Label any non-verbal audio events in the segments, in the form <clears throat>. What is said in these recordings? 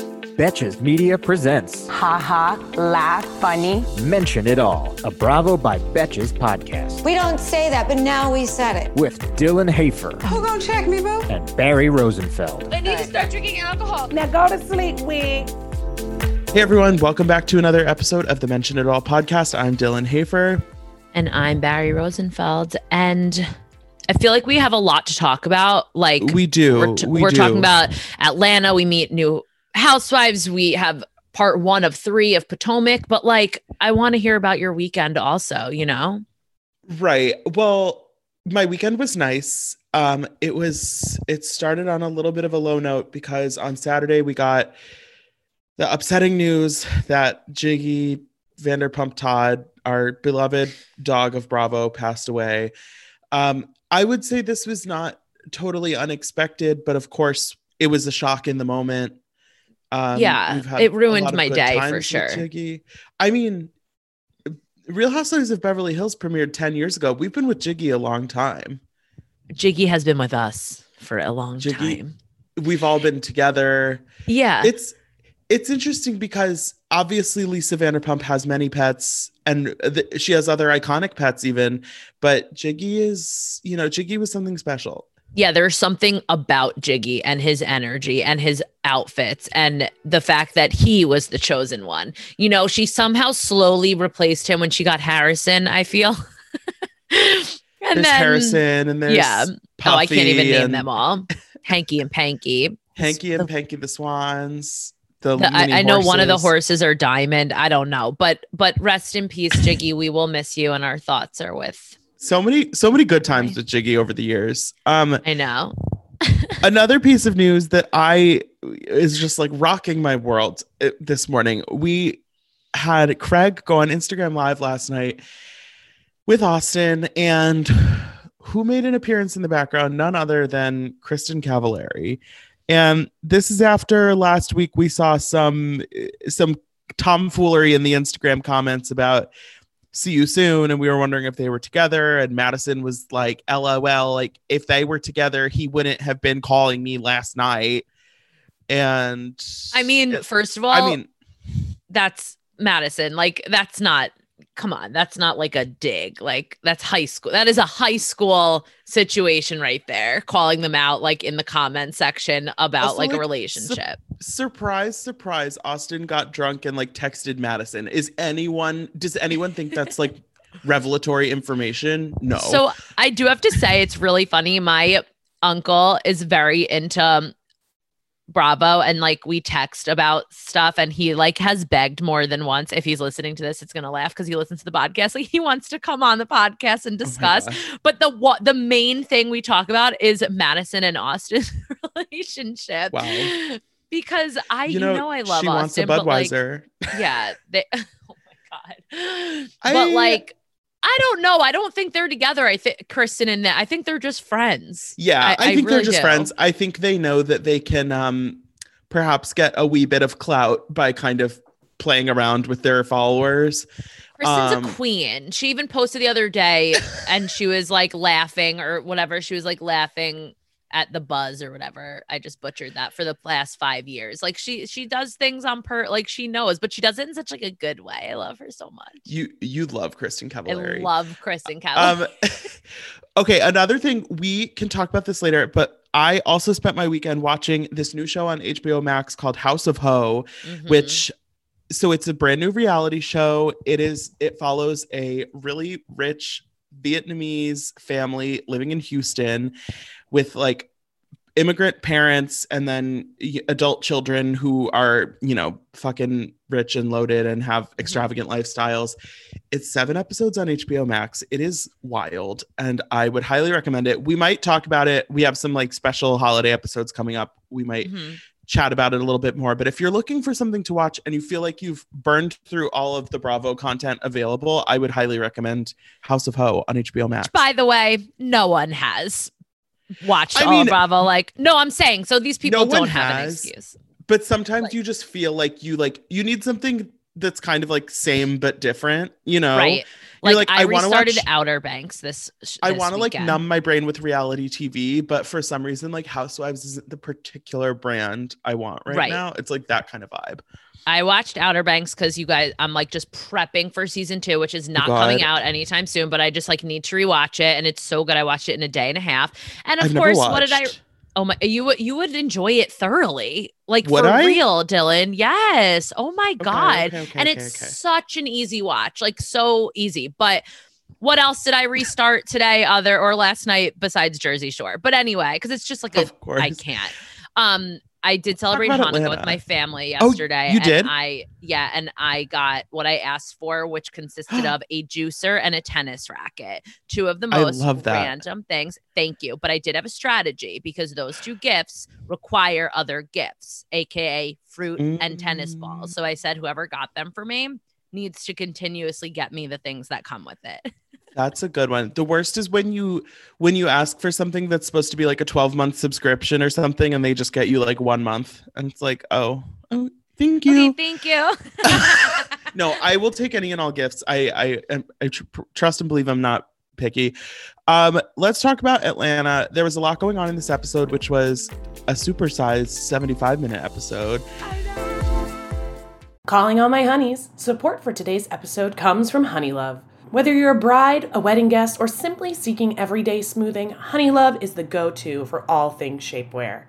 Betches Media presents Ha ha, laugh, funny. Mention It All, a Bravo by Betches podcast We don't say that, but now we said it. with Dylan Hafer Who gonna check me, boo? and Barry Rosenfeld. I need to start drinking alcohol. Now go to sleep, wig. Hey everyone, welcome back to another episode of the Mention It All podcast. I'm Dylan Hafer. And I'm Barry Rosenfeld. And I feel like we have a lot to talk about. Like We do. we're, t- we we're do. talking about Atlanta. We meet new housewives. We have part one of three of Potomac. But like, I want to hear about your weekend also, you know? Right. Well, my weekend was nice. Um, it was it started on a little bit of a low note because on Saturday we got the upsetting news that Giggy Vanderpump Todd, our beloved dog of Bravo, passed away. Um, I would say this was not totally unexpected, but of course it was a shock in the moment. Um, Yeah, it ruined my day for sure. Giggy. I mean, Real Housewives of Beverly Hills premiered 10 years ago. We've been with Giggy a long time. Giggy has been with us for a long Giggy- time. We've all been together. Yeah. It's it's interesting because obviously Lisa Vanderpump has many pets and th- she has other iconic pets even, but Giggy is, you know, Giggy was something special. Yeah, there's something about Giggy and his energy and his outfits and the fact that he was the chosen one. You know, she somehow slowly replaced him when she got Harrison, I feel. <laughs> and There's Harrison and there's yeah. oh, I can't even Puffy name and them all. Hanky and Panky. Hanky and The- Panky the Swans. The, The- I, I know one of the horses. horses are diamond. I don't know, but but rest in peace, Giggy. We will miss you, and our thoughts are with. So many, so many good times with Giggy over the years. Um, I know. <laughs> another piece of news that I is just like rocking my world uh, this morning. We had Craig go on Instagram Live last night with Austin, and who made an appearance in the background? None other than Kristin Cavallari. And this is after last week we saw some some tomfoolery in the Instagram comments about see you soon and we were wondering if they were together and Madison was like lol like if they were together he wouldn't have been calling me last night and I mean, first of all, I mean that's Madison. Like that's not come on, that's not like a dig. Like that's high school. That is a high school situation right there. Calling them out like in the comment section about Also, like, a like, relationship. surprise surprise Austin got drunk and like texted Madison is anyone does anyone think that's like <laughs> revelatory information no So I do have to say it's really funny. My uncle is very into Bravo and like we text about stuff and he like has begged more than once. If he's listening to this, it's gonna laugh because he listens to the podcast. Like he wants to come on the podcast and Oh discuss. God. but the what the main thing we talk about is Madison and Austin's <laughs> relationship. Wow. Because I you you know, know, I love she wants a Austin, but like Budweiser yeah, they <laughs> oh my god. I- but like I don't know. I don't think they're together. I think Kristin and I think they're just friends. Yeah, I, I- I think they're just do. friends. I think they know that they can um perhaps get a wee bit of clout by kind of playing around with their followers. Kristin's Um, a queen. She even posted the other day and she was like laughing or whatever. She was like laughing at the buzz or whatever. I just butchered that for the last five years. Like she she does things on per like she knows, but she does it in such like a good way. I love her so much. You you love Kristin I Cavallari. love Kristin Cavallari. um <laughs> okay, another thing we can talk about this later, but I also spent my weekend watching this new show on HBO Max called House of Ho, Mhm. which so it's a brand new reality show. It is it follows a really rich Vietnamese family living in Houston with like immigrant parents and then adult children who are, you know, fucking rich and loaded and have extravagant lifestyles. It's seven episodes on HBO Max. It is wild and I would highly recommend it. We might talk about it. We have some like special holiday episodes coming up. We might Mhm. chat about it a little bit more. But if you're looking for something to watch and you feel like you've burned through all of the Bravo content available, I would highly recommend House of Ho on HBO Max. By the way, no one has watched I all mean- Bravo. Like, no, I'm saying so these people No don't have an excuse. But sometimes Like- you just feel like you like you need something that's kind of like same but different, you know? Right. You're Like, like, I, I restarted watch- Outer Banks this. sh- I want to like numb my brain with reality TV, but for some reason, like Housewives isn't the particular brand I want right, Right. now. It's like that kind of vibe. I watched Outer Banks because you guys, I'm like just prepping for season two, which is not God. coming out anytime soon, but I just like need to rewatch it. And it's so good. I watched it in a day and a half. And of I've course, what did I? Oh my, you would you would enjoy it thoroughly, like Would for I? real, Dylan. Yes. Oh my Okay, god. okay, okay, and it's such an easy watch, like so easy. But what else did I restart <laughs> today, other or last night besides Jersey Shore? But anyway, because it's just like a Of course. I can't. Um, I did celebrate Hanukkah with my family yesterday. Oh, you and did? I yeah, and I got what I asked for, which consisted <gasps> of a juicer and a tennis racket. Two of the most random things. Thank you. But I did have a strategy because those two gifts require other gifts, aka fruit and tennis balls. Mm. So I said whoever got them for me needs to continuously get me the things that come with it. <laughs> That's a good one. The worst is when you when you ask for something that's supposed to be like a 12 month subscription or something and they just get you like one month and it's like, oh, oh thank you. Okay, thank you. <laughs> no, I will take any and all gifts. I I I tr- trust and believe I'm not picky. Um, let's talk about Atlanta. There was a lot going on in this episode, which was a supersized 75 minute episode. Calling all my honeys. Support for today's episode comes from Honeylove. Whether you're a bride, a wedding guest, or simply seeking everyday smoothing, Honeylove is the go to for all things shapewear.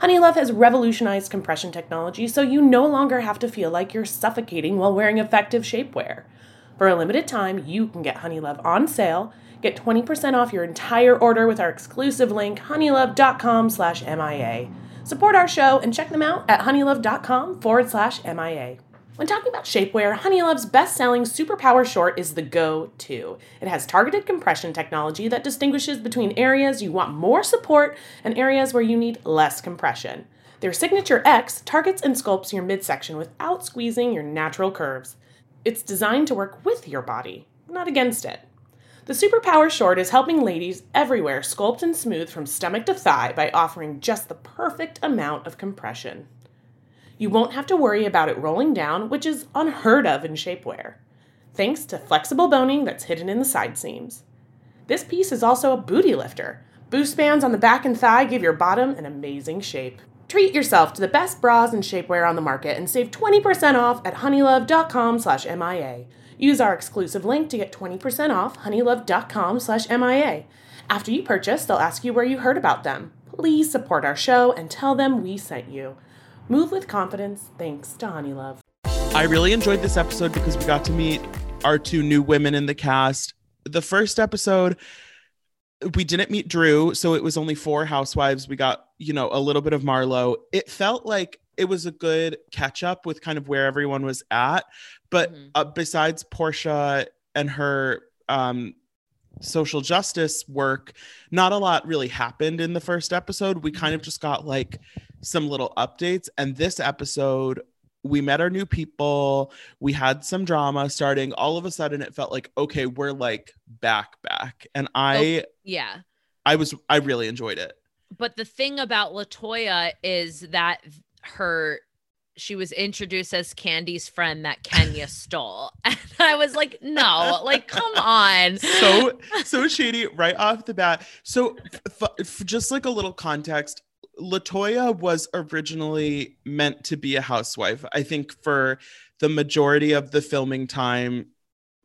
Honeylove has revolutionized compression technology so you no longer have to feel like you're suffocating while wearing effective shapewear. For a limited time, you can get Honeylove on sale. Get 20% off your entire order with our exclusive link, honeylove.com slash MIA. Support our show and check them out at honeylove.com forward slash MIA. When talking about shapewear, Honeylove's best selling Superpower Short is the go to. It has targeted compression technology that distinguishes between areas you want more support and areas where you need less compression. Their Signature X targets and sculpts your midsection without squeezing your natural curves. It's designed to work with your body, not against it. The Superpower Short is helping ladies everywhere sculpt and smooth from stomach to thigh by offering just the perfect amount of compression. You won't have to worry about it rolling down, which is unheard of in shapewear, thanks to flexible boning that's hidden in the side seams. This piece is also a booty lifter. Boost bands on the back and thigh give your bottom an amazing shape. Treat yourself to the best bras and shapewear on the market and save 20% off at honeylove.com slash MIA. Use our exclusive link to get 20% off honeylove.com slash MIA. After you purchase, they'll ask you where you heard about them. Please support our show and tell them we sent you. Move with confidence thanks to Honeylove. I really enjoyed this episode because we got to meet our two new women in the cast. The first episode, we didn't meet Drew, so it was only four housewives. We got, you know, a little bit of Marlo. It felt like it was a good catch up with kind of where everyone was at. But Mhm. uh, besides Porsha and her um, social justice work, not a lot really happened in the first episode. We kind of just got like some little updates. And this episode, we met our new people. We had some drama starting. All of a sudden, it felt like, okay, we're like back, back. And I, oh, yeah. I was, I really enjoyed it. But the thing about Latoya is that her she was introduced as Candy's friend that Kenya <laughs> stole. <laughs> And I was like, no, like come on. so so shady right off the bat. So f- f- just like a little context, Latoya was originally meant to be a housewife. I think for the majority of the filming time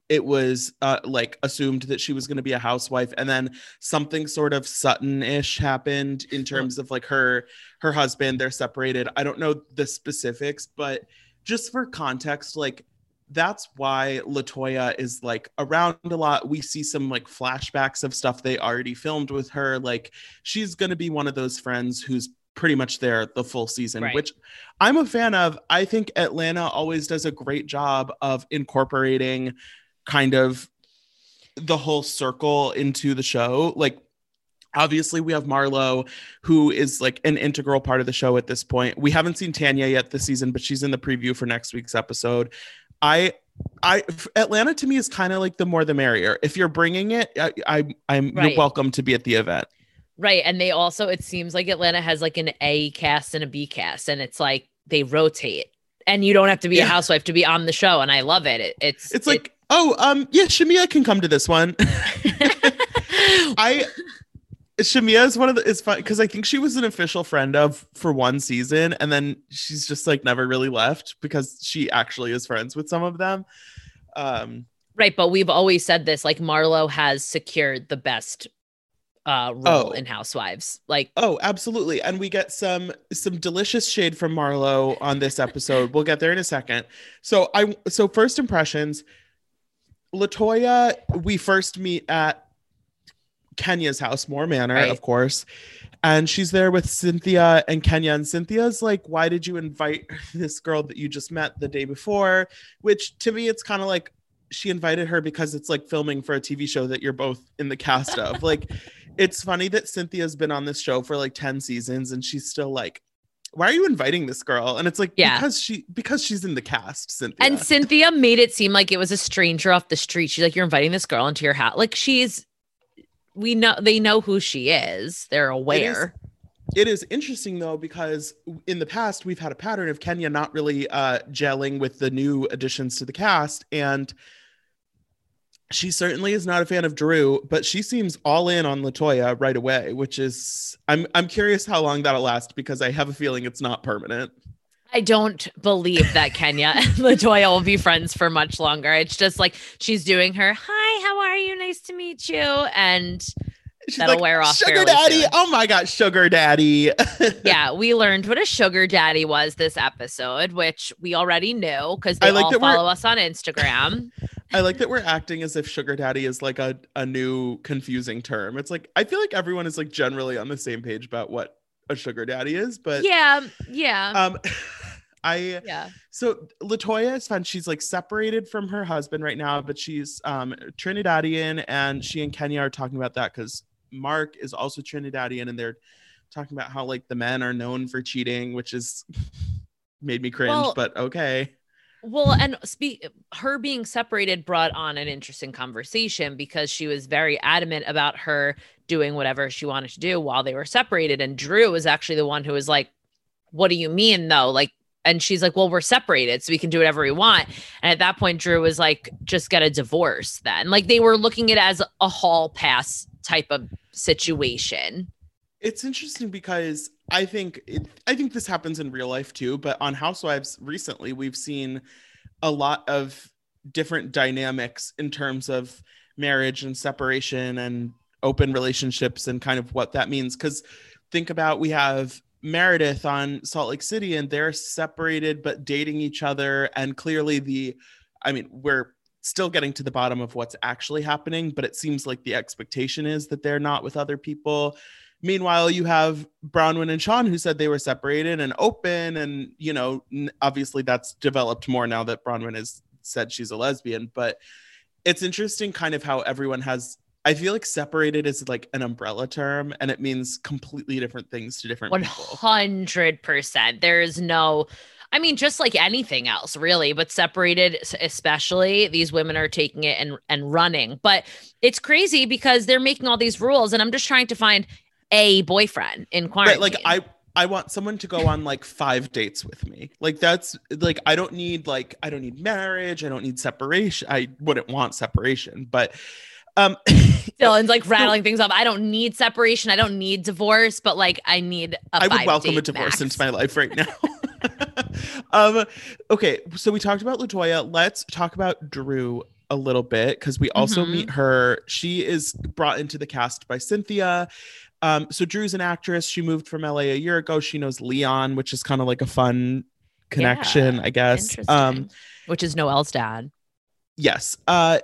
it was uh, like assumed that she was going to be a housewife and then something sort of sutton-ish happened in terms of like her her husband they're separated i don't know the specifics but just for context like that's why latoya is like around a lot we see some like flashbacks of stuff they already filmed with her like she's going to be one of those friends who's pretty much there the full season Right. which i'm a fan of i think atlanta always does a great job of incorporating kind of the whole circle into the show like Obviously, we have Marlo, who is like an integral part of the show at this point. We haven't seen Tanya yet this season, but she's in the preview for next week's episode. I, I, Atlanta to me is kind of like the more the merrier. If you're bringing it, I, I I'm Right. you're welcome to be at the event. Right. And they also, it seems like Atlanta has like an A cast and a B cast, and it's like they rotate. And you don't have to be Yeah. a housewife to be on the show. And I love it. it it's It's like, oh, um, yeah, Shamea can come to this one. <laughs> <laughs> I Shamea is one of the it's fun because I think she was an official friend of for one season and then she's just like never really left because she actually is friends with some of them. Um right. But we've always said this like Marlo has secured the best uh role Oh. in Housewives. Like, oh, absolutely. And we get some some delicious shade from Marlo on this episode. we'll get there in a second. So I so first impressions Latoya, we first meet at Kenya's house, Moore Manor, Right. of course. And she's there with Cynthia and Kenya. And Cynthia's like, Why did you invite <laughs> this girl that you just met the day before? Which to me, it's kind of like she invited her because it's like filming for a TV show that you're both in the cast of. <laughs> like, it's funny that Cynthia's been on this show for like 10 seasons and she's still like, why are you inviting this girl? And it's like, Yeah. because she because she's in the cast, Cynthia. and Cynthia made it seem like it was a stranger off the street. She's like, You're inviting this girl into your house. Like, she's, we know, they know who she is. They're aware. It is interesting though because in the past we've had a pattern of Kenya not really uh, gelling with the new additions to the cast, and she certainly is not a fan of Drew, but she seems all in on Latoya right away, which is I'm I'm curious how long that'll last because I have a feeling it's not permanent. I don't believe that Kenya <laughs> and Latoya will be friends for much longer. It's just like she's doing her, hi, how are you? Nice to meet you. And She's That'll wear off Sugar daddy! soon." Oh my god, sugar daddy! <laughs> yeah, we learned what a sugar daddy was this episode, which we already knew because I they like all follow us on Instagram. <laughs> I like that we're acting as if sugar daddy is like a, a new confusing term. It's like I feel like everyone is like generally on the same page about what a sugar daddy is, but yeah, yeah, um I yeah. so Latoya is fun. She's like separated from her husband right now, but she's um Trinidadian and she and Kenya are talking about that because Mark is also Trinidadian and they're talking about how like the men are known for cheating, which is <laughs> made me cringe, Well, but okay. Well, and speak her being separated brought on an interesting conversation because she was very adamant about her doing whatever she wanted to do while they were separated. And Drew was actually the one who was like, What do you mean though? Like, and she's like, Well, we're separated, so we can do whatever we want. And at that point, Drew was like, just get a divorce then. Like they were looking at as a hall pass type of situation. It's interesting because I think it, I think this happens in real life too, but on Housewives recently we've seen a lot of different dynamics in terms of marriage and separation and open relationships and kind of what that means cuz think about we have Meredith on Salt Lake City and they're separated but dating each other and clearly the I mean we're still getting to the bottom of what's actually happening but it seems like the expectation is that they're not with other people Meanwhile, you have Bronwyn and Sean who said they were separated and open, and you know, obviously that's developed more now that Bronwyn has said she's a lesbian. But it's interesting, kind of how everyone has. I feel like separated is like an umbrella term, and it means completely different things to different One people. hundred percent. There is no, I mean, just like anything else, really. But separated, especially, these women are taking it and and running. But it's crazy because they're making all these rules, and I'm just trying to find a boyfriend in quarantine. Right, like I. I want someone to go on like five dates with me. Like that's like I don't need like I don't need marriage. I don't need separation. I wouldn't want separation, but um <laughs> Dylan's like <laughs> rattling things off. I don't need separation. I don't need divorce, but like I need a I would welcome a divorce max. into my life right now. <laughs> um, okay, so we talked about Latoya. Let's talk about Drew a little bit because we also Mhm. meet her. She is brought into the cast by Cynthia. Um, so Drew's an actress. She moved from LA a year ago. She knows Leon, which is kind of like a fun connection, I guess. Um, Which is Noel's dad. yes. Uh,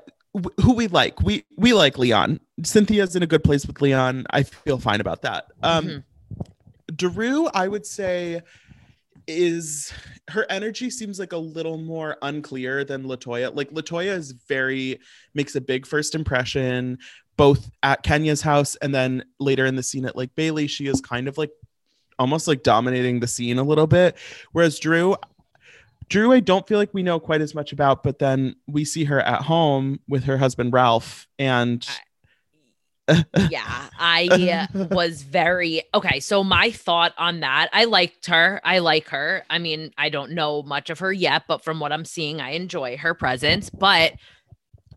who we like? We we like Leon. Cynthia's in a good place with Leon. I feel fine about that. Um. Drew, I would say, is her energy seems like a little more unclear than Latoya. Like Latoya is very makes a big first impression, both at Kenya's house and then later in the scene at Lake Bailey, she is kind of like almost like dominating the scene a little bit. Whereas Drew, Drew, I don't feel like we know quite as much about, but then we see her at home with her husband Ralph, and yeah, I <laughs> was very okay. So my thought on that, I liked her. I like her. I mean, I don't know much of her yet, but from what I'm seeing, I enjoy her presence. But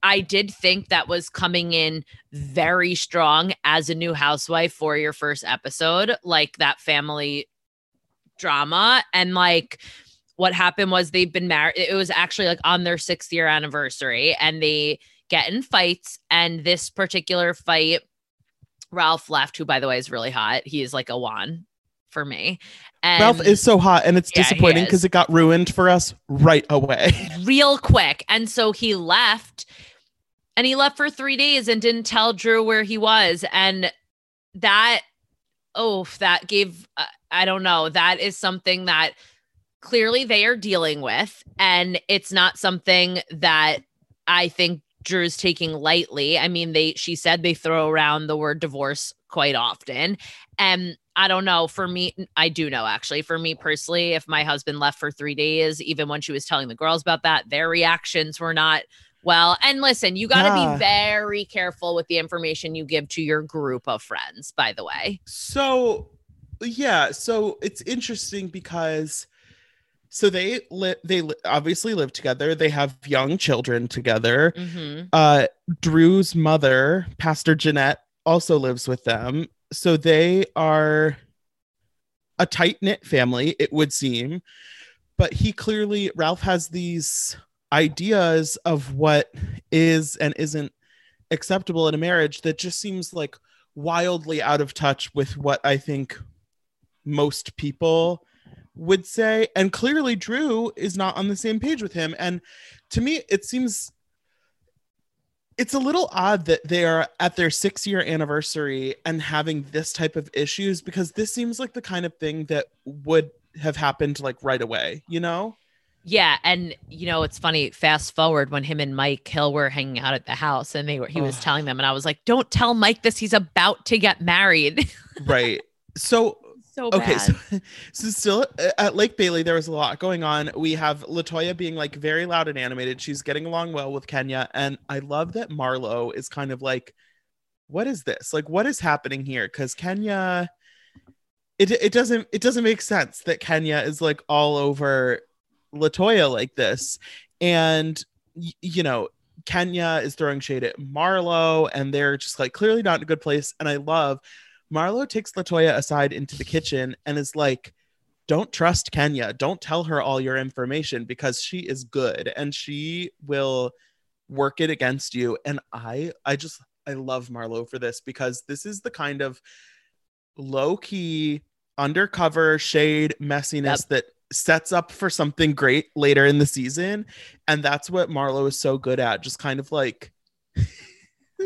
I did think that was coming in very strong as a new housewife for your first episode, like that family drama. And like what happened was they've been married. It was actually like on their sixth year anniversary and they get in fights. And this particular fight, Ralph left, who by the way is really hot. He is like a Juan for me. And Ralph is so hot and it's Yeah, disappointing because it got ruined for us right away. <laughs> real quick. And so he left and he left for three days and didn't tell Drew where he was. And that, oh, that gave, uh, I don't know, that is something that clearly they are dealing with. And it's not something that I think Drew's taking lightly. I mean, they, she said they throw around the word divorce quite often. And I don't know. For me, I do know actually. For me personally, if my husband left for three days, even when she was telling the girls about that, their reactions were not well. And listen, you got to Yeah. be very careful with the information you give to your group of friends, by the way. So, yeah, so it's interesting because so they li- they li- obviously live together. They have young children together. Mm-hmm. Uh Drew's mother, Pastor Jeanette, also lives with them. So they are a tight-knit family, it would seem. But he clearly Ralph has these ideas of what is and isn't acceptable in a marriage that just seems like wildly out of touch with what I think most people would say. And clearly, Drew is not on the same page with him. And to me, it seems it's a little odd that they are at their six year anniversary and having this type of issues because this seems like the kind of thing that would have happened like right away, you know? Yeah, and you know it's funny. Fast forward when him and Mike Hill were hanging out at the house, and they were he was Ugh. telling them, and I was like, "Don't tell Mike this. He's about to get married." <laughs> Right. So so okay so, <laughs> so still uh, at lake bailey there was a lot going on. We have latoya being like very loud and animated. She's getting along well with kenya and i love that marlo is kind of like what is this? Like what is happening here? Because kenya it, it doesn't it doesn't make sense that kenya is like all over latoya like this. And y- you know kenya is throwing shade at marlo and they're just like clearly not in a good place. And i love Marlo takes Latoya aside into the kitchen and is like, Don't trust Kenya. Don't tell her all your information because she is good and she will work it against you. And I I just I love Marlo for this because this is the kind of low key undercover shade messiness that sets up for something great later in the season. And that's what Marlo is so good at, just kind of like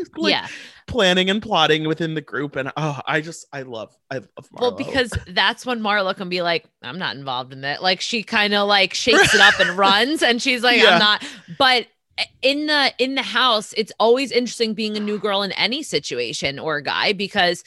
<laughs> like, yeah. planning and plotting within the group and oh i just i love i love Marlo. Well, because <laughs> that's when Marla can be like, I'm not involved in that. Like she kind of like shakes it up and <laughs> runs and she's like, Yeah. I'm not. But eh, in the in the house, it's always interesting being a new girl in any situation or a guy because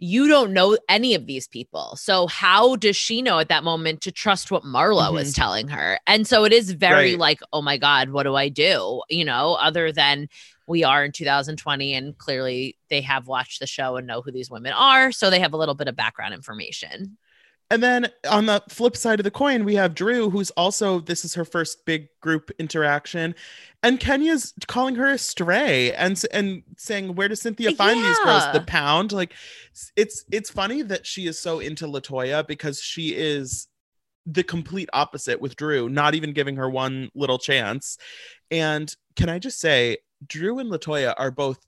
you don't know any of these people. So how does she know at that moment to trust what Marlo mm-hmm. is telling her? And so it is very Right. like, oh my God, what do I do? You know, other than we are in 2020 and clearly they have watched the show and know who these women are so they have a little bit of background information. And then on the flip side of the coin we have drew who's also this is her first big group interaction and kenya's calling her a stray and and saying where does cynthia find these girls? The pound like it's it's funny that she is so into latoya because she is the complete opposite with drew not even giving her one little chance. And can i just say drew and latoya are both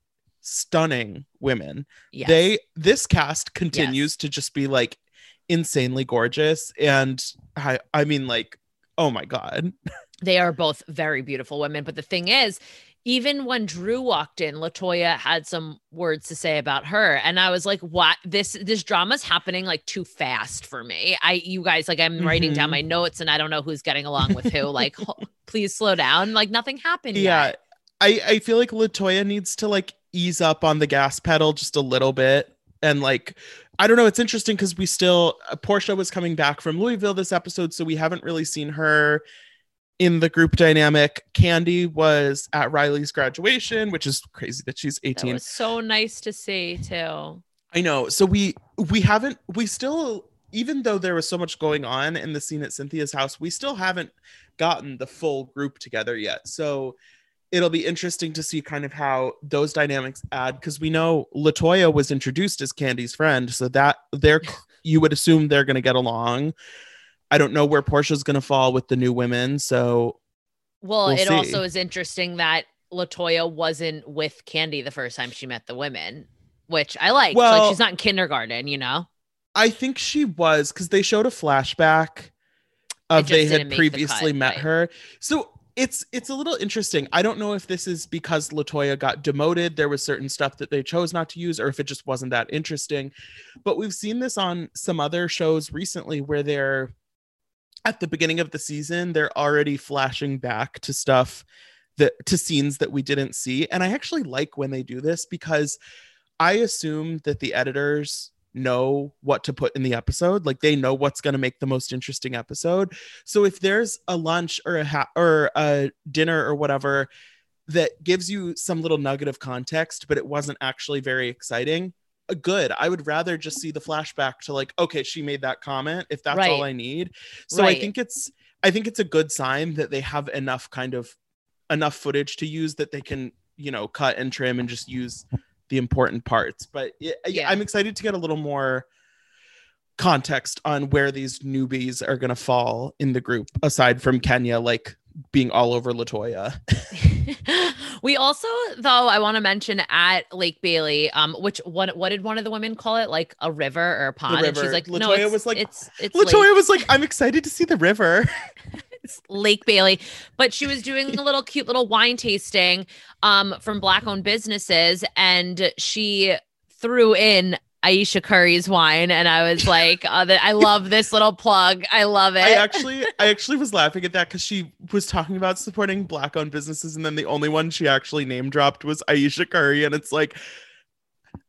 stunning women yes. they this cast continues to just be like insanely gorgeous and i i mean like oh my god <laughs> they are both very beautiful women but the thing is even when drew walked in latoya had some words to say about her and i was like what this this drama's happening like too fast for me i you guys like i'm writing down Mhm. my notes and i don't know who's getting along with who like <laughs> please slow down like nothing happened yeah yet. I i feel like latoya needs to like ease up on the gas pedal just a little bit and like I don't know. It's interesting because we still uh, Porsha was coming back from Louisville this episode, so we haven't really seen her in the group dynamic. Candy was at Riley's graduation, which is crazy that she's That 18. was so nice to see too. I know. So we we haven't we still even though there was so much going on in the scene at Cynthia's house, we still haven't gotten the full group together yet. So it'll be interesting to see kind of how those dynamics add because we know Latoya was introduced as Candy's friend, so that they're you would assume they're going to get along. I don't know where Porsha's going to fall with the new women, so Well, We'll it see. also is interesting that Latoya wasn't with Candy the first time she met the women, which I like. Well- like she's not in kindergarten, you know. I think she was because they showed a flashback of they had make the previously cut, met right. her. So it's it's a little interesting. I don't know if this is because Latoya got demoted. There was certain stuff that they chose not to use, or if it just wasn't that interesting. But we've seen this on some other shows recently where they're at the beginning of the season, they're already flashing back to stuff that to scenes that we didn't see. And I actually like when they do this because I assume that the editors know what to put in the episode like they know what's going to make the most interesting episode. So if there's a lunch or a ha- or a dinner or whatever that gives you some little nugget of context but it wasn't actually very exciting uh, good. I would rather just see the flashback to like okay she made that comment if that's all i need. So i think it's i think it's a good sign that they have enough kind of enough footage to use that they can you know cut and trim and just use the important parts but yeah, Yeah. i'm excited to get a little more context on where these newbies are going to fall in the group aside from kenya like being all over latoya <laughs> we also, though, I want to mention at Lake Bailey, um, which what what did one of the women call it? Like a river or a pond? And she's like, no, Latoya it's, was like- it's it's latoya Lake, was like i'm excited to see the river <laughs> Lake Bailey. But she was doing a little cute little wine tasting, um, from black owned businesses, and she threw in. Ayesha Curry's wine, and I was like, uh, that I love this little plug. I love it. I <laughs> actually, I actually was laughing at that because she was talking about supporting black-owned businesses, and then the only one she actually name dropped was Ayesha Curry, and it's like,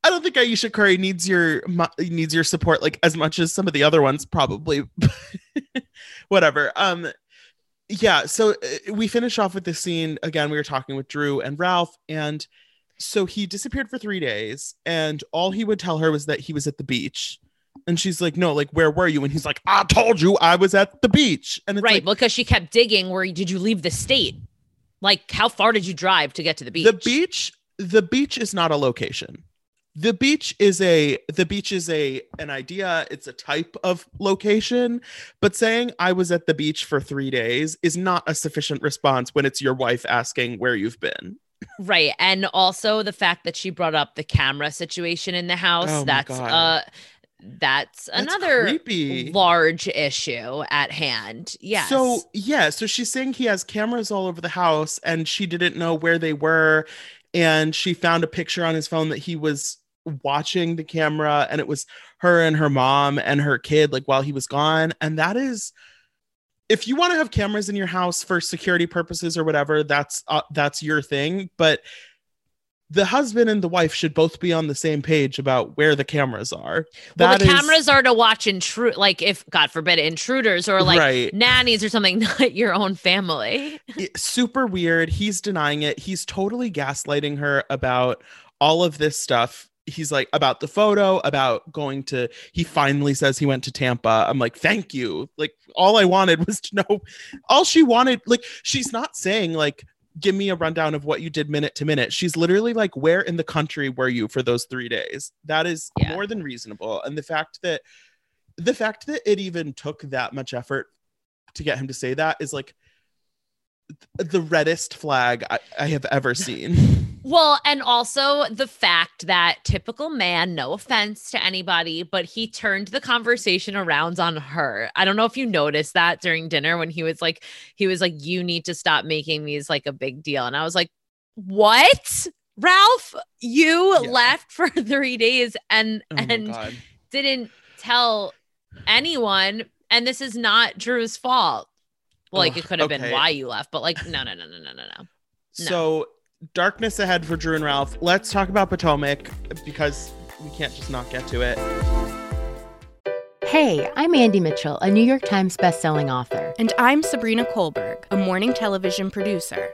I don't think Ayesha Curry needs your needs your support like as much as some of the other ones, probably. <laughs> Whatever. Um, yeah. So uh, we finish off with this scene again. We were talking with Drew and Ralph, and so he disappeared for three days, and all he would tell her was that he was at the beach. And she's like, no, like, where were you? And he's like, I told you I was at the beach. And it's right like, because she kept digging where did you leave the state like how far did you drive to get to the beach the beach, the beach is not a location. The beach is a the beach is a an idea, it's a type of location, but saying I was at the beach for 3 days is not a sufficient response when it's your wife asking where you've been. right and also the fact that she brought up the camera situation in the house Oh that's uh that's, That's another creepy. large issue at hand Yeah. So yeah, so she's saying he has cameras all over the house and she didn't know where they were and she found a picture on his phone that he was watching the camera and it was her and her mom and her kid like while he was gone and that is if you want to have cameras in your house for security purposes or whatever that's uh, that's your thing but the husband and the wife should both be on the same page about where the cameras are well That the is- cameras are to watch intrude like if god forbid intruders or like Right. nannies or something <laughs> not your own family it- super weird. He's denying it. He's totally gaslighting her about all of this stuff. He's like about the photo, about going to he finally says he went to Tampa. I'm like, "Thank you." Like all I wanted was to know all she wanted like she's not saying like give me a rundown of what you did minute to minute. She's literally like, "Where in the country were you for those 3 days?" That is Yeah. more than reasonable. And the fact that the fact that it even took that much effort to get him to say that is like the reddest flag I, I have ever seen. <laughs> Well, and also the fact that typical man, no offense to anybody, but he turned the conversation around on her. I don't know if you noticed that during dinner when he was like, he was like, you need to stop making these like a big deal. And I was like, what? Ralph, you Yeah. left for <laughs> three days and Oh and didn't tell anyone. And this is not Drew's fault. Well, like Ugh, it could have been why you left, but like, no, no, no, no, no, no, no. So darkness ahead for Drew and Ralph. Let's talk about Potomac because we can't just not get to it. Hey, I'm Andie Mitchell, a New York Times bestselling author. And I'm Sabrina Kohlberg, a morning television producer.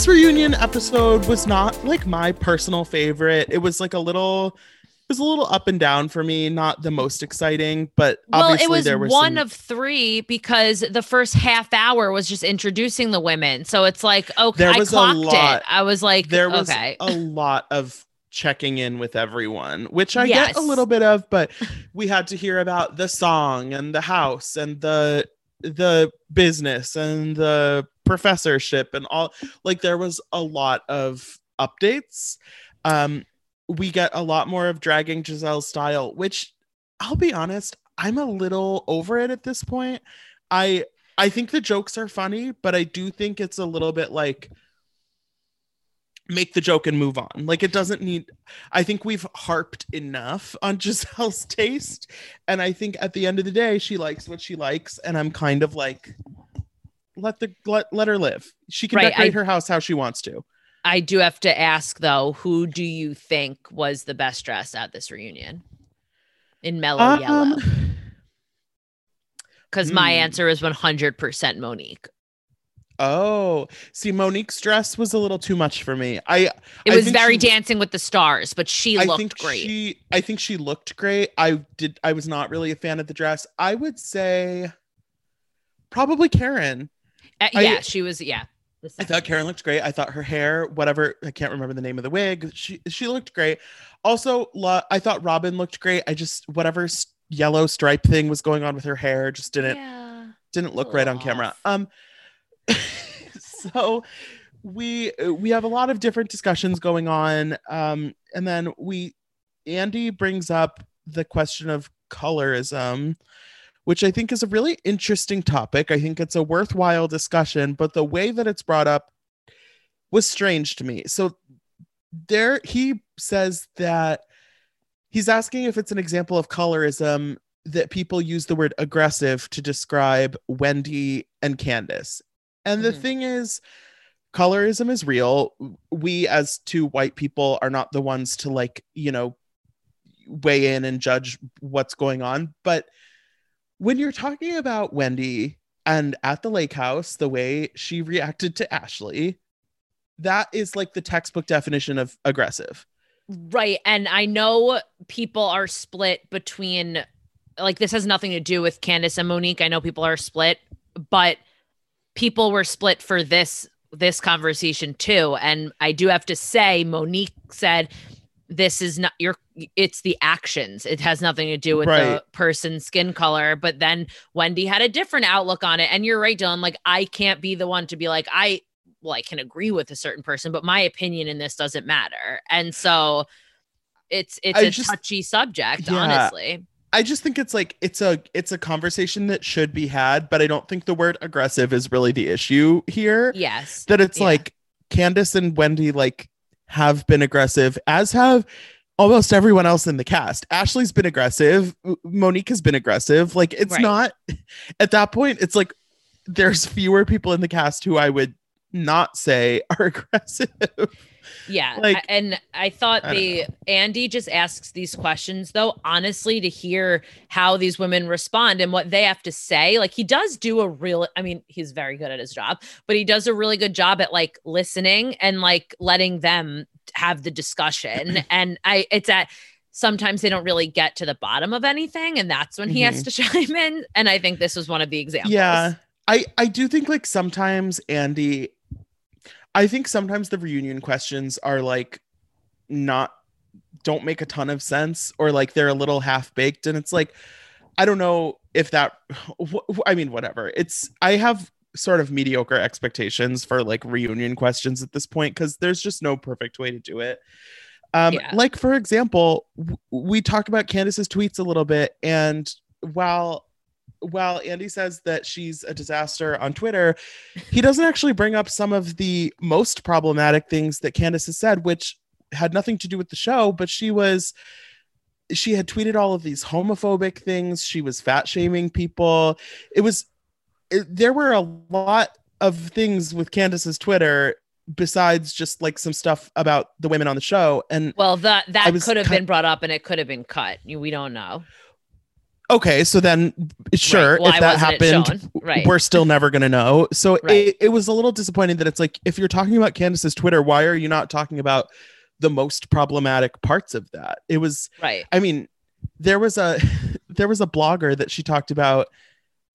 this reunion episode was not like my personal favorite. It was like a little it was a little up and down for me, not the most exciting, but well, it was there was one some... of three because the first half hour was just introducing the women. So it's like, okay, there was I clocked a lot, it. I was like, there was okay. a lot of checking in with everyone, which I yes. get a little bit of, but we had to hear about the song and the house and the the business and the professorship and all like there was a lot of updates. Um we get a lot more of dragging Gizelle's style which I'll be honest I'm a little over it at this point. I I think the jokes are funny but I do think it's a little bit like make the joke and move on. Like it doesn't need I think we've harped enough on <laughs> Gizelle's taste. And I think at the end of the day she likes what she likes. And I'm kind of like let the let, let her live. She can right, decorate I, her house how she wants to. I do have to ask though, who do you think was the best dressed at this reunion? In mellow um, yellow. Cuz my hmm. answer is 100% Monique. Oh, see, Monique's dress was a little too much for me. I it was very she, Dancing with the Stars, but she I looked great. She, I think she looked great. I did. I was not really a fan of the dress. I would say probably Karen. Uh, yeah, I, she was. Yeah, I thought Karen looked great. I thought her hair, whatever, I can't remember the name of the wig. She she looked great. Also, I thought Robyn looked great. I just whatever yellow stripe thing was going on with her hair just didn't yeah. didn't look right on camera. Um <laughs> so we we have a lot of different discussions going on um and then we Andy brings up the question of colorism which I think is a really interesting topic. I think it's a worthwhile discussion, but the way that it's brought up was strange to me. So there he says that he's asking if it's an example of colorism that people use the word aggressive to describe Wendy and Candiace. And the mm-hmm. thing is, colorism is real. We, as two white people, are not the ones to like, you know, weigh in and judge what's going on. But when you're talking about Wendy and at the lake house, the way she reacted to Ashley, that is like the textbook definition of aggressive. Right. And I know people are split between, like, this has nothing to do with Candiace and Monique. I know people are split, but people were split for this this conversation too and i do have to say monique said this is not your it's the actions it has nothing to do with right. the person's skin color but then wendy had a different outlook on it and you're right dylan like i can't be the one to be like i well i can agree with a certain person but my opinion in this doesn't matter and so it's it's I a just, touchy subject yeah, honestly I just think it's like it's a it's a conversation that should be had, but I don't think the word aggressive is really the issue here. Yes. That it's yeah. like Candiace and Wendy like have been aggressive, as have almost everyone else in the cast. Ashley's been aggressive, Monique has been aggressive. Like it's right. not <laughs> at that point, it's like there's fewer people in the cast who I would not say <laughs> are aggressive. Yeah. Like, and I thought I the Andy just asks these questions though, honestly, to hear how these women respond and what they have to say. Like he does do a real, I mean, he's very good at his job, but he does a really good job at like listening and like letting them have the discussion. <clears throat> and I, it's at, sometimes they don't really get to the bottom of anything and that's when he mm-hmm. has to <laughs> chime in and i think this was one of the examples yeah i i do think like sometimes andy I think sometimes the reunion questions are like not don't make a ton of sense or like they're a little half baked and it's like I don't know if that <sighs> I mean whatever. It's I have sort of mediocre expectations for like reunion questions at this point because there's just no perfect way to do it. Um, Yeah. Like, for example, w- we talk about Candiace's tweets a little bit, and while while Andy says that she's a disaster on Twitter, he <laughs> doesn't actually bring up some of the most problematic things that Candiace has said, which had nothing to do with the show, but she was she had tweeted all of these homophobic things. She was fat shaming people. It was there were a lot of things with Candiace's Twitter besides just like some stuff about the women on the show. And Well, that that could have cut- been brought up and it could have been cut. We don't know. okay, so then sure, Why if that happened. Right. we're still never gonna know. So <laughs> Right. it, it was a little disappointing that it's like if you're talking about Candiace's Twitter, why are you not talking about the most problematic parts of that? It was Right. I mean, there was a <laughs> there was a blogger that she talked about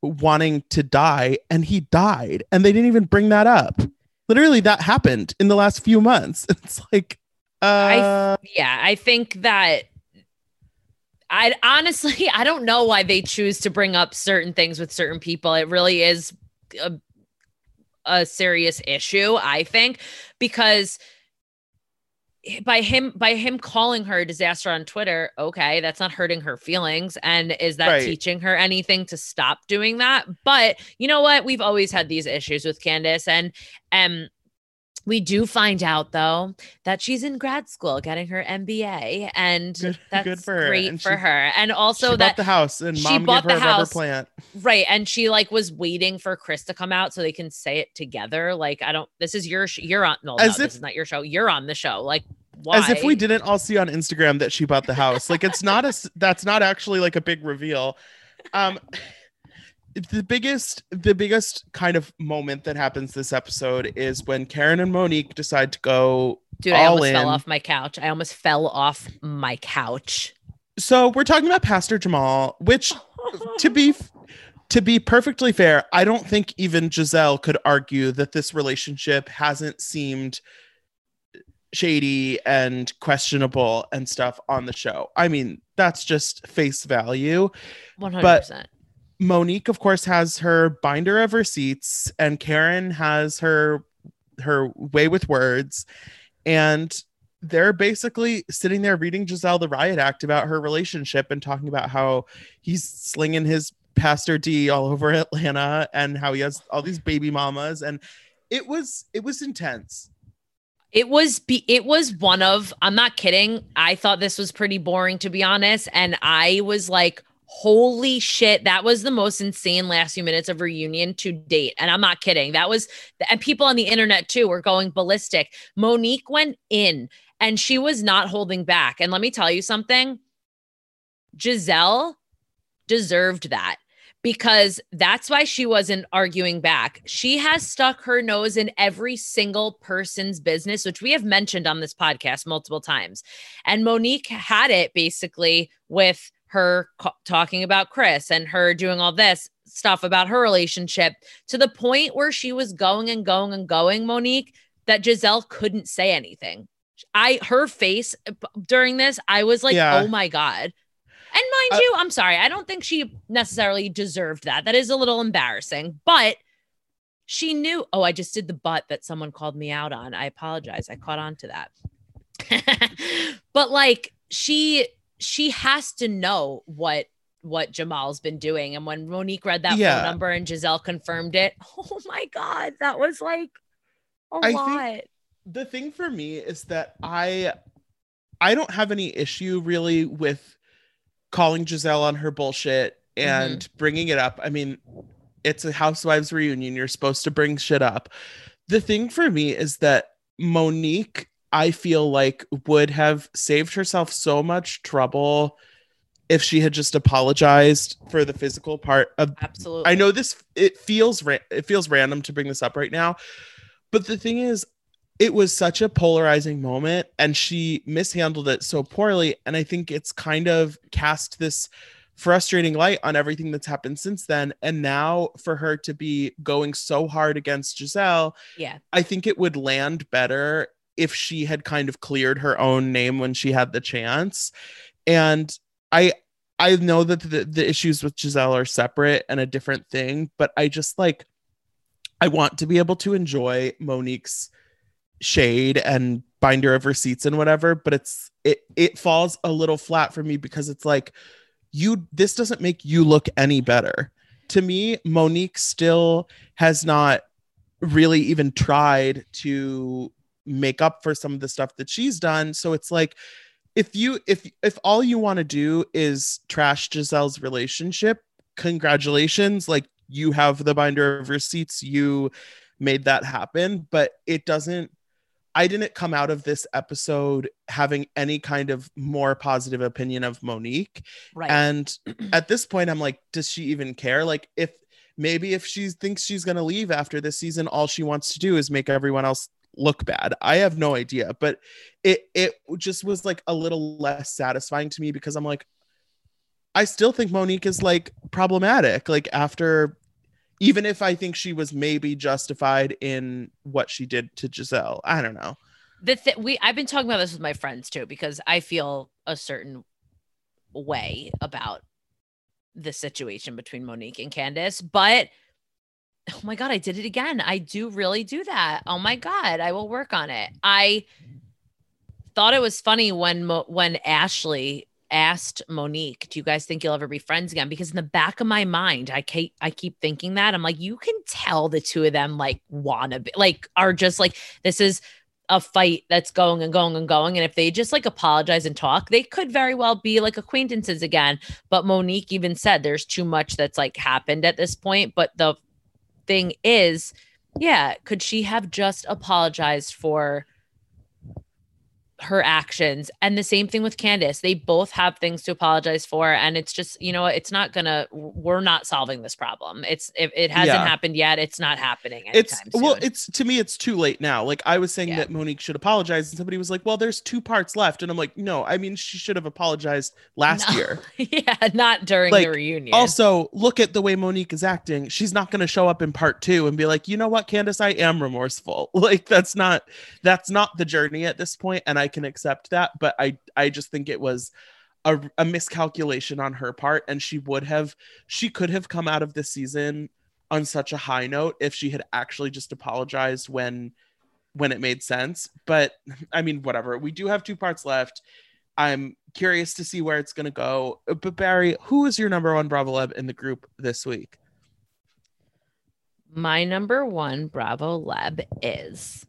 wanting to die and he died and they didn't even bring that up. Literally that happened in the last few months. <laughs> It's like uh Yeah, I think that I honestly <laughs> I don't know why they choose to bring up certain things with certain people. It really is a, a serious issue, I think, because by him by him calling her a disaster on Twitter, okay, that's not hurting her feelings and is that Right. teaching her anything to stop doing that? But you know what? We've always had these issues with Candiace and um we do find out though that she's in grad school getting her MBA and Good- that's good for her. great And for she- her. And she also bought that the house and she bought gave the house. plant. Right. And she like was waiting for Chris to come out so they can say it together. Like, I don't, this is your, sh- you're on, no, no if- this is not your show. You're on the show. Like, why? As if we didn't all see on Instagram that she bought the house. Like it's not a. that's not actually like a big reveal. Um the biggest the biggest kind of moment that happens this episode is when Karen and Monique decide to go Dude, I almost in. fell off my couch. I almost fell off my couch. So we're talking about Pastor Jamal, which to be to be perfectly fair, I don't think even Gizelle could argue that this relationship hasn't seemed shady and questionable and stuff on the show. I mean, that's just face value. 100%. Monique, of course, has her binder of receipts, and Karen has her her way with words, and they're basically sitting there reading Gizelle the riot act about her relationship and talking about how he's slinging his Pastor D all over Atlanta and how he has all these baby mamas, and it was it was intense. It was be- it was one of I'm not kidding. I thought this was pretty boring to be honest and I was like holy shit that was the most insane last few minutes of reunion to date and I'm not kidding. That was and people on the internet too were going ballistic. Monique went in and she was not holding back. And let me tell you something. Gizelle deserved that because that's why she wasn't arguing back. She has stuck her nose in every single person's business, which we have mentioned on this podcast multiple times. And Monique had it basically with her co- talking about Chris and her doing all this stuff about her relationship to the point where she was going and going and going, Monique, that Gizelle couldn't say anything. I her face uh, during this, I was like, Yeah. oh my God. And mind Uh, you, I'm sorry, I don't think she necessarily deserved that. That is a little embarrassing, but she knew. Oh, I just did the butt that someone called me out on. I apologize. I caught on to that. <laughs> but like she she has to know what what Jamal's been doing. And when Monique read that Yeah. phone number and Gizelle confirmed it, <laughs> oh my God, that was like a I think- lot. the thing for me is that I I don't have any issue really with calling Gizelle on her bullshit mm-hmm. and bringing it up. I mean, it's a housewives reunion. You're supposed to bring shit up. The thing for me is that Monique, I feel like would have saved herself so much trouble if she had just apologized for the physical part of Absolutely. I know this it feels ra- it feels random to bring this up right now, but the thing is it was such a polarizing moment and she mishandled it so poorly and I think it's kind of cast this frustrating light on everything that's happened since then and now for her to be going so hard against Gizelle, Yeah. I think it would land better if she had kind of cleared her own name when she had the chance. And I I know that the, the issues with Gizelle are separate and a different thing, but I just like I want to be able to enjoy Monique's shade and binder of receipts and whatever, but it's it it falls a little flat for me because it's like you this doesn't make you look any better. To me, Monique still has not really even tried to make up for some of the stuff that she's done. So it's like if you if if all you want to do is trash Gizelle's relationship, congratulations. Like you have the binder of receipts, you made that happen, but it doesn't I didn't come out of this episode having any kind of more positive opinion of Monique. Right. And at this point, I'm like, does she even care? Like, if maybe if she thinks she's going to leave after this season, all she wants to do is make everyone else look bad. I have no idea, but it it just was like a little less satisfying to me because I'm like, I still think Monique is like problematic. Like after even if I think she was maybe justified in what she did to Gizelle. I don't know. The th- we I've been talking about this with my friends too because I feel a certain way about the situation between Monique and Candiace, but oh my god, I did it again. I do really do that. Oh my god, I will work on it. I thought it was funny when when Ashley asked Monique, "Do you guys think you'll ever be friends again?" Because in the back of my mind, I keep I keep thinking that I'm like, you can tell the two of them like wanna be like are just like this is a fight that's going and going and going. And if they just like apologize and talk, they could very well be like acquaintances again. But Monique even said there's too much that's like happened at this point. But the thing is, yeah, could she have just apologized for her actions and the same thing with candiace they both have things to apologize for and it's just you know it's not gonna we're not solving this problem it's if it hasn't Yeah. happened yet it's not happening It's anytime well, it's to me, it's too late now. Like I was saying Yeah. that Monique should apologize, and somebody was like, "Well, there's two parts left," and I'm like, "No, I mean she should have apologized last No. year." <laughs> yeah not during Like, the reunion Also, look at the way Monique is acting. She's not going to show up in part two and be like, "You know what, Candiace, I am remorseful." <laughs> Like that's not that's not the journey at this point, and I can accept that. But I I just think it was a, a miscalculation on her part, and she would have she could have come out of this season on such a high note if she had actually just apologized when when it made sense. But I mean, whatever. We do have two parts left. I'm curious to see where it's going to go. But Barry, who is your number one Bravo Lab in the group this week? my number one bravo lab is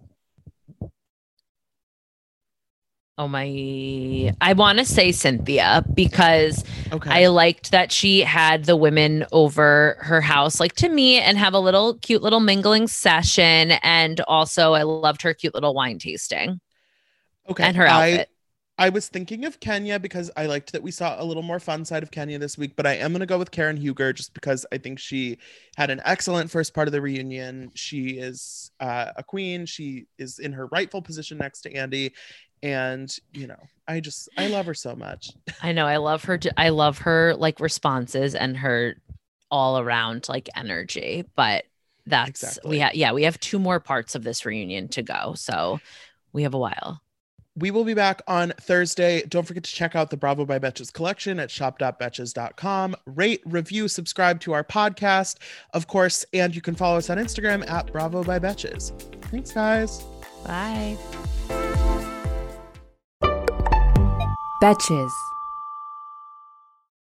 oh my i want to say cynthia because Okay. I liked that she had the women over her house, like to me, and have a little cute little mingling session. And also, I loved her cute little wine tasting okay. and her I- outfit. I was thinking of Kenya because I liked that we saw a little more fun side of Kenya this week, but I am going to go with Karen Huger just because I think she had an excellent first part of the reunion. She is uh, a queen. She is in her rightful position next to Andy. And, you know, I just, I love her so much. <laughs> I know. I love her. I love her like responses and her all around like energy. But that's Exactly. we have. Yeah, we have two more parts of this reunion to go, so we have a while. We will be back on Thursday. Don't forget to check out the Bravo by Betches collection at shop.betches.com. Rate, review, subscribe to our podcast, of course, and you can follow us on Instagram at Bravo by Betches. Thanks, guys. Bye. Betches.